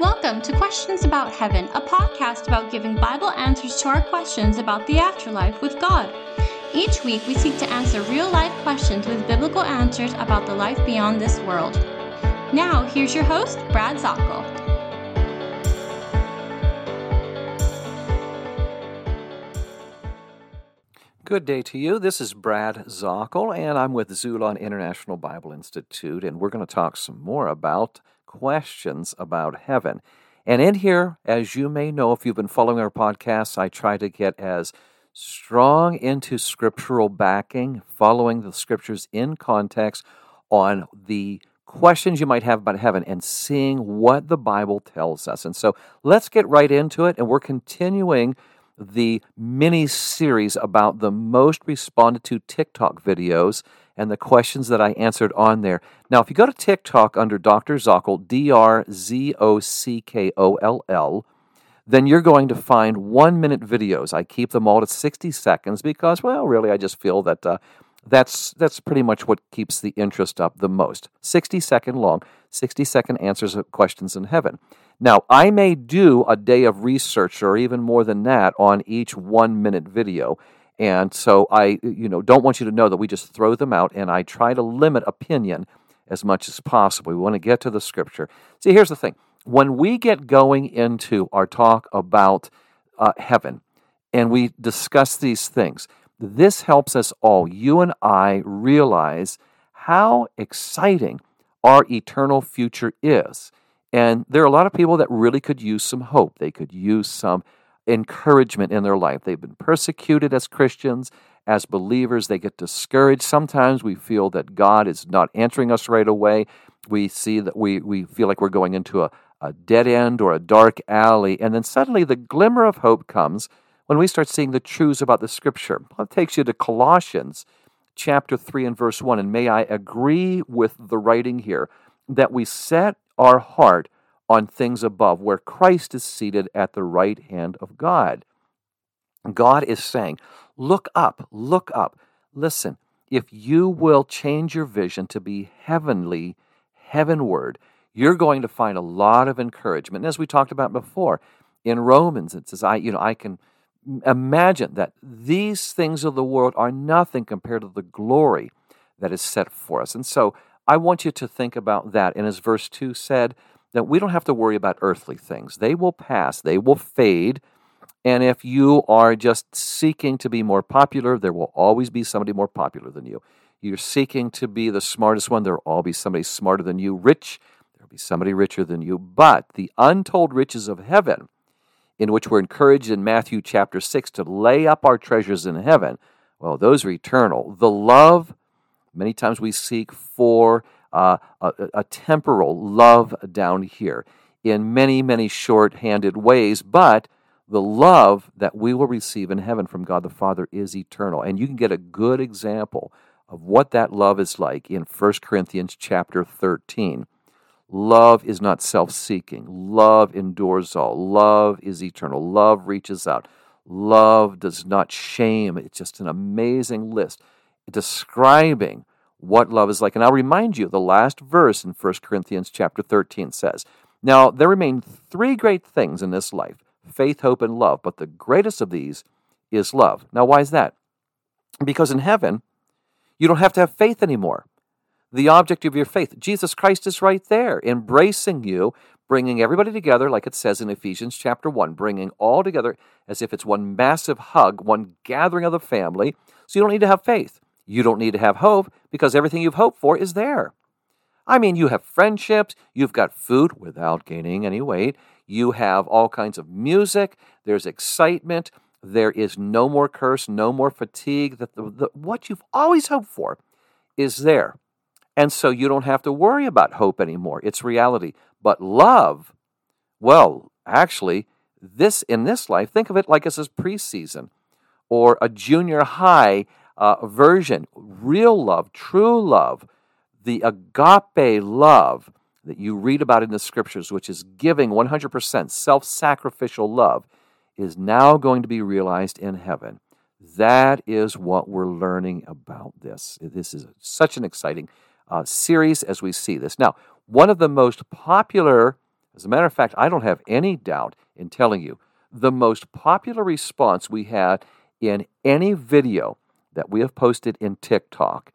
Welcome to Questions About Heaven, a podcast about giving Bible answers to our questions about the afterlife with God. Each week, we seek to answer real life questions with biblical answers about the life beyond this world. Now, here's your host, Brad Zockoll. Good day to you. This is Brad Zockoll, and I'm with Xulon International Bible Institute, and we're going to talk some more about questions about heaven. And in here, as you may know, if you've been following our podcasts, I try to get as strong into scriptural backing, following the scriptures in context on the questions you might have about heaven and seeing what the Bible tells us. And so let's get right into it. And we're continuing the mini series about the most responded to TikTok videos and the questions that I answered on there. Now, if you go to TikTok under Dr. Zockoll, D R Z O C K O L L, then you're going to find one minute videos. I keep them all to 60 seconds because, well, really, I just feel that uh, that's, that's pretty much what keeps the interest up the most. 60 second long, 60 second answers of questions in heaven. Now, I may do a day of research or even more than that on each one minute video. And so I, you know, don't want you to know that we just throw them out and I try to limit opinion as much as possible. We want to get to the scripture. See, here's the thing. When we get going into our talk about uh, heaven and we discuss these things, this helps us all, you and I, realize how exciting our eternal future is. And there are a lot of people that really could use some hope. They could use some encouragement in their life. They've been persecuted as Christians, as believers. They get discouraged. Sometimes we feel that God is not answering us right away. We see that we, we feel like we're going into a, a dead end or a dark alley. And then suddenly the glimmer of hope comes when we start seeing the truths about the Scripture. It takes you to Colossians chapter 3 and verse 1. And may I agree with the writing here that we set our heart on things above, where Christ is seated at the right hand of God. God is saying, Look up, look up. Listen, if you will change your vision to be heavenly, heavenward, you're going to find a lot of encouragement. And as we talked about before, in Romans, it says, I, you know, I can imagine that these things of the world are nothing compared to the glory that is set for us. And so I want you to think about that. And as verse 2 said, that we don't have to worry about earthly things. They will pass, they will fade. And if you are just seeking to be more popular, there will always be somebody more popular than you. You're seeking to be the smartest one, there will always be somebody smarter than you. Rich, there will be somebody richer than you. But the untold riches of heaven, in which we're encouraged in Matthew chapter 6 to lay up our treasures in heaven, well, those are eternal. The love, many times we seek for uh, a, a temporal love down here in many, many short handed ways, but the love that we will receive in heaven from God the Father is eternal. And you can get a good example of what that love is like in 1 Corinthians chapter 13. Love is not self seeking. Love endures all. Love is eternal. Love reaches out. Love does not shame. It's just an amazing list describing what love is like. And I'll remind you, the last verse in 1 Corinthians chapter 13 says, Now there remain three great things in this life faith, hope, and love, but the greatest of these is love. Now, why is that? Because in heaven, you don't have to have faith anymore. The object of your faith, Jesus Christ, is right there, embracing you, bringing everybody together, like it says in Ephesians chapter 1, bringing all together as if it's one massive hug, one gathering of the family. So you don't need to have faith. You don't need to have hope because everything you've hoped for is there. I mean, you have friendships, you've got food without gaining any weight, you have all kinds of music, there's excitement, there is no more curse, no more fatigue. That the, the, what you've always hoped for is there. And so you don't have to worry about hope anymore. It's reality. But love, well, actually, this in this life, think of it like it's a preseason or a junior high uh, version, real love, true love, the agape love that you read about in the scriptures, which is giving 100% self sacrificial love, is now going to be realized in heaven. That is what we're learning about this. This is such an exciting uh, series as we see this. Now, one of the most popular As a matter of fact, I don't have any doubt in telling you the most popular response we had in any video that we have posted in TikTok.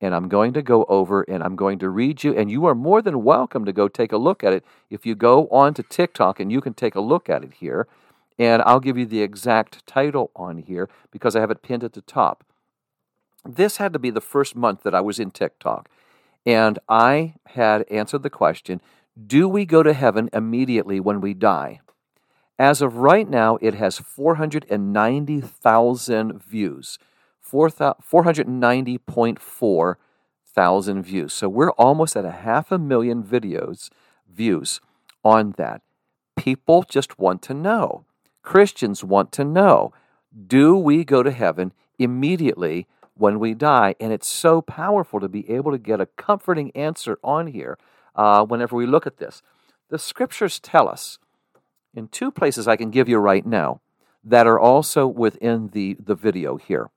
And I'm going to go over and I'm going to read you, and you are more than welcome to go take a look at it if you go on to TikTok and you can take a look at it here. And I'll give you the exact title on here because I have it pinned at the top. This had to be the first month that I was in TikTok. And I had answered the question Do we go to heaven immediately when we die? As of right now, it has 490,000 views. 490.4 thousand views. So we're almost at a half a million videos views on that. People just want to know. Christians want to know. Do we go to heaven immediately when we die? And it's so powerful to be able to get a comforting answer on here uh, whenever we look at this. The scriptures tell us in two places I can give you right now that are also within the, the video here.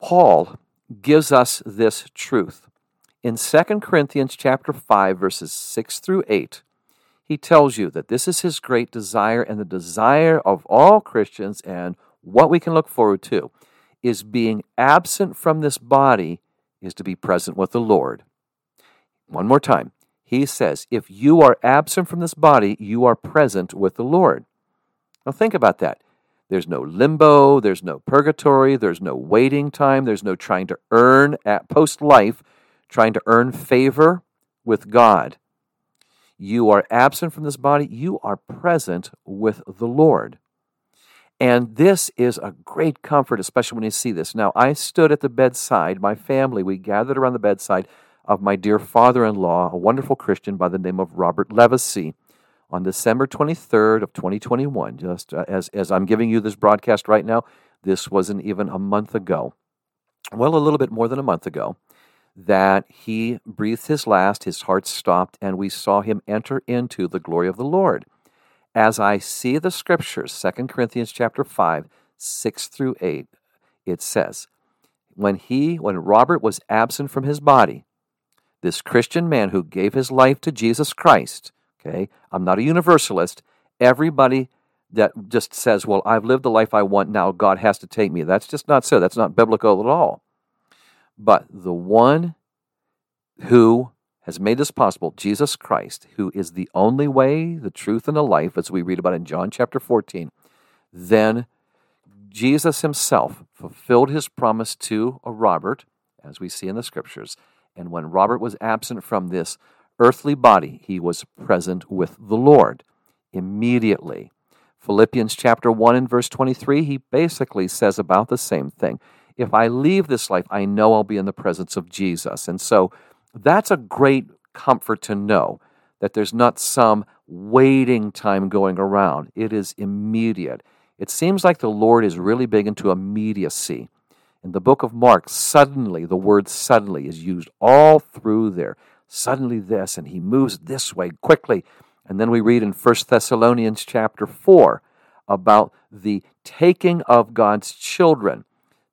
Paul gives us this truth. In 2 Corinthians chapter 5 verses 6 through 8, he tells you that this is his great desire and the desire of all Christians and what we can look forward to is being absent from this body is to be present with the Lord. One more time. He says, if you are absent from this body, you are present with the Lord. Now think about that. There's no limbo, there's no purgatory, there's no waiting time, there's no trying to earn at post life, trying to earn favor with God. You are absent from this body, you are present with the Lord. And this is a great comfort, especially when you see this. Now, I stood at the bedside, my family, we gathered around the bedside of my dear father in law, a wonderful Christian by the name of Robert Levacy on December 23rd of 2021, just uh, as, as I'm giving you this broadcast right now, this wasn't even a month ago, well, a little bit more than a month ago, that he breathed his last, his heart stopped, and we saw him enter into the glory of the Lord. As I see the scriptures, 2 Corinthians chapter 5, 6 through 8, it says, when he, when Robert was absent from his body, this Christian man who gave his life to Jesus Christ, Okay? I'm not a universalist. Everybody that just says, well, I've lived the life I want now, God has to take me. That's just not so. That's not biblical at all. But the one who has made this possible, Jesus Christ, who is the only way, the truth, and the life, as we read about in John chapter 14, then Jesus himself fulfilled his promise to a Robert, as we see in the scriptures. And when Robert was absent from this earthly body, he was present with the Lord immediately. Philippians chapter 1 and verse 23, he basically says about the same thing. If I leave this life, I know I'll be in the presence of Jesus. And so that's a great comfort to know that there's not some waiting time going around. It is immediate. It seems like the Lord is really big into immediacy. In the book of Mark, suddenly, the word suddenly is used all through there suddenly this, and he moves this way quickly. And then we read in 1 Thessalonians chapter 4 about the taking of God's children.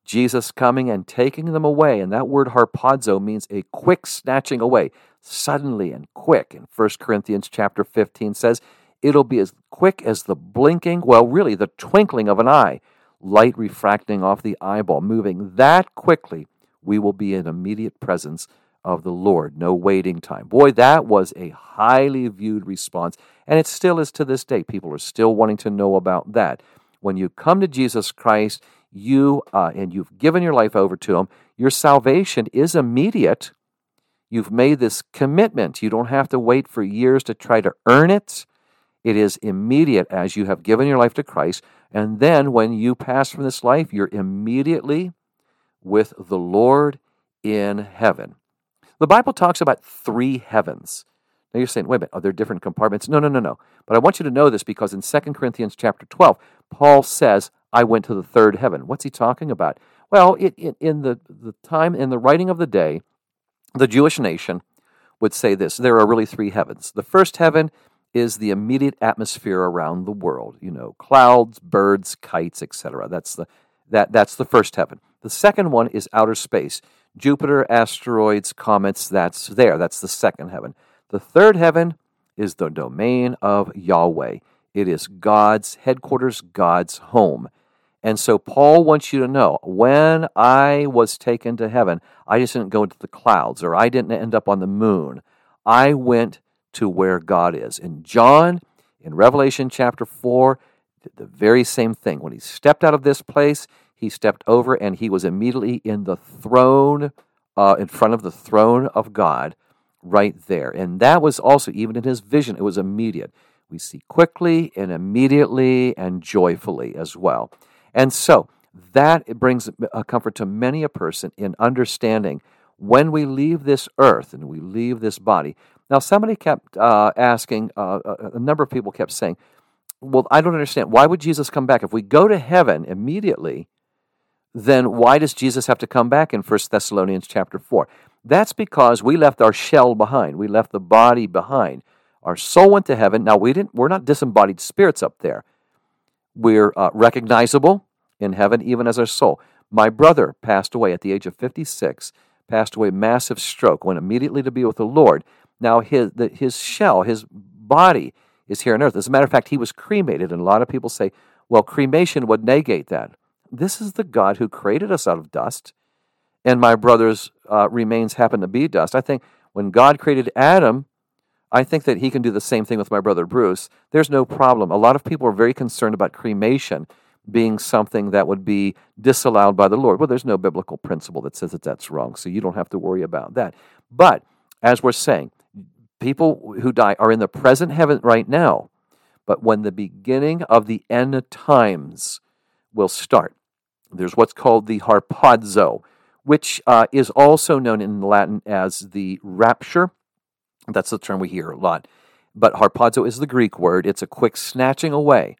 Jesus coming and taking them away. And that word harpazo means a quick snatching away, suddenly and quick. And 1 Corinthians chapter 15 says, It'll be as quick as the blinking, well, really the twinkling of an eye, light refracting off the eyeball, moving that quickly. We will be in immediate presence of the Lord, no waiting time. Boy, that was a highly viewed response, and it still is to this day. People are still wanting to know about that. When you come to Jesus Christ, you uh, and you've given your life over to Him, your salvation is immediate. You've made this commitment. You don't have to wait for years to try to earn it. It is immediate as you have given your life to Christ. And then when you pass from this life, you're immediately with the Lord in heaven. The Bible talks about three heavens. Now you're saying, wait a minute, are there different compartments? No, no, no, no. But I want you to know this because in 2 Corinthians chapter 12, Paul says, I went to the third heaven. What's he talking about? Well, it, it, in the, the time, in the writing of the day, the Jewish nation would say this there are really three heavens. The first heaven is the immediate atmosphere around the world, you know, clouds, birds, kites, etc. That's the, that, that's the first heaven. The second one is outer space. Jupiter, asteroids, comets, that's there. That's the second heaven. The third heaven, is the domain of Yahweh. It is God's headquarters, God's home. And so Paul wants you to know when I was taken to heaven, I just didn't go into the clouds or I didn't end up on the moon. I went to where God is. In John, in Revelation chapter 4, the very same thing. When he stepped out of this place, he stepped over and he was immediately in the throne, uh, in front of the throne of God, right there. And that was also, even in his vision, it was immediate. We see quickly and immediately and joyfully as well. And so that brings a comfort to many a person in understanding when we leave this earth and we leave this body. Now, somebody kept uh, asking, uh, a number of people kept saying, well, I don't understand. Why would Jesus come back? If we go to heaven immediately, then why does Jesus have to come back in 1 Thessalonians chapter 4? That's because we left our shell behind. We left the body behind. Our soul went to heaven. Now we didn't we're not disembodied spirits up there. We're uh, recognizable in heaven even as our soul. My brother passed away at the age of 56, passed away massive stroke, went immediately to be with the Lord. Now his the, his shell, his body is here on earth. As a matter of fact, he was cremated and a lot of people say, well, cremation would negate that. This is the God who created us out of dust, and my brother's uh, remains happen to be dust. I think when God created Adam, I think that he can do the same thing with my brother Bruce. There's no problem. A lot of people are very concerned about cremation being something that would be disallowed by the Lord. Well, there's no biblical principle that says that that's wrong, so you don't have to worry about that. But as we're saying, people who die are in the present heaven right now, but when the beginning of the end times will start, there's what's called the harpazo, which uh, is also known in Latin as the rapture. That's the term we hear a lot. But harpazo is the Greek word. It's a quick snatching away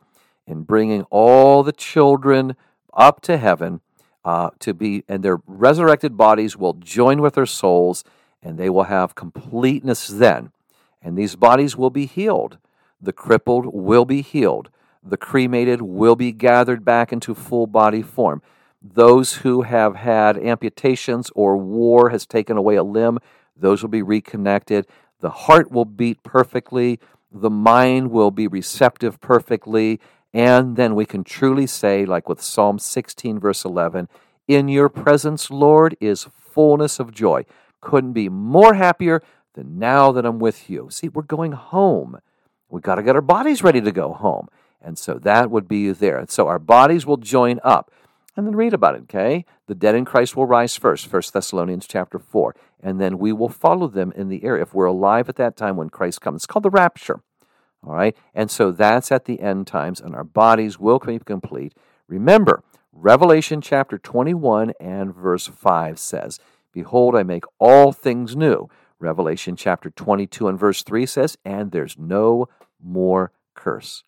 and bringing all the children up to heaven uh, to be, and their resurrected bodies will join with their souls, and they will have completeness then. And these bodies will be healed. The crippled will be healed the cremated will be gathered back into full body form. Those who have had amputations or war has taken away a limb, those will be reconnected. The heart will beat perfectly. The mind will be receptive perfectly. And then we can truly say, like with Psalm 16, verse 11, In your presence, Lord, is fullness of joy. Couldn't be more happier than now that I'm with you. See, we're going home. We've got to get our bodies ready to go home. And so that would be there. And so our bodies will join up. And then read about it, okay? The dead in Christ will rise first, 1 Thessalonians chapter 4. And then we will follow them in the air if we're alive at that time when Christ comes. It's called the rapture. All right? And so that's at the end times, and our bodies will be complete. Remember, Revelation chapter 21 and verse 5 says, Behold, I make all things new. Revelation chapter 22 and verse 3 says, And there's no more curse.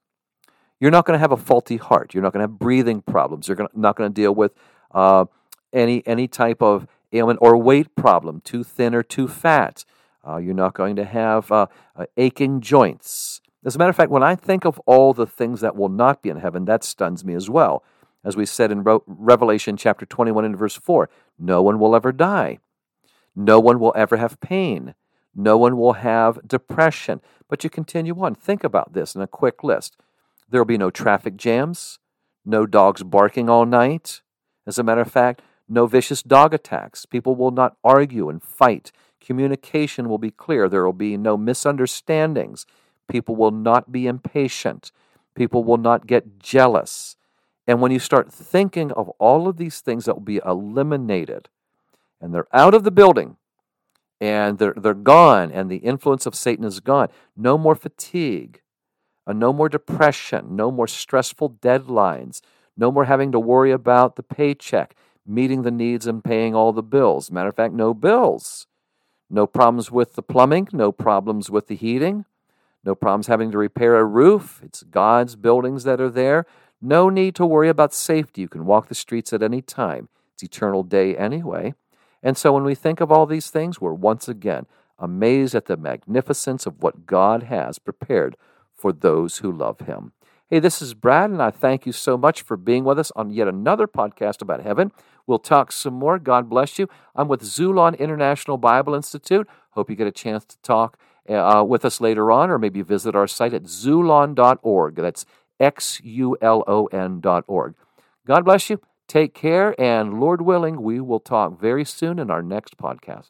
You're not going to have a faulty heart. You're not going to have breathing problems. You're not going to deal with uh, any any type of ailment or weight problem, too thin or too fat. Uh, you're not going to have uh, uh, aching joints. As a matter of fact, when I think of all the things that will not be in heaven, that stuns me as well. As we said in Revelation chapter 21 and verse 4, no one will ever die. No one will ever have pain. No one will have depression. But you continue on. Think about this in a quick list. There will be no traffic jams, no dogs barking all night. As a matter of fact, no vicious dog attacks. People will not argue and fight. Communication will be clear. There will be no misunderstandings. People will not be impatient. People will not get jealous. And when you start thinking of all of these things that will be eliminated, and they're out of the building, and they're, they're gone, and the influence of Satan is gone, no more fatigue, uh, no more depression, no more stressful deadlines, no more having to worry about the paycheck, meeting the needs and paying all the bills. Matter of fact, no bills. No problems with the plumbing, no problems with the heating, no problems having to repair a roof. It's God's buildings that are there. No need to worry about safety. You can walk the streets at any time. It's eternal day anyway. And so when we think of all these things, we're once again amazed at the magnificence of what God has prepared for those who love him. Hey, this is Brad, and I thank you so much for being with us on yet another podcast about heaven. We'll talk some more. God bless you. I'm with Xulon International Bible Institute. Hope you get a chance to talk uh, with us later on, or maybe visit our site at xulon.org. That's X U L O N.org. God bless you. Take care, and Lord willing, we will talk very soon in our next podcast.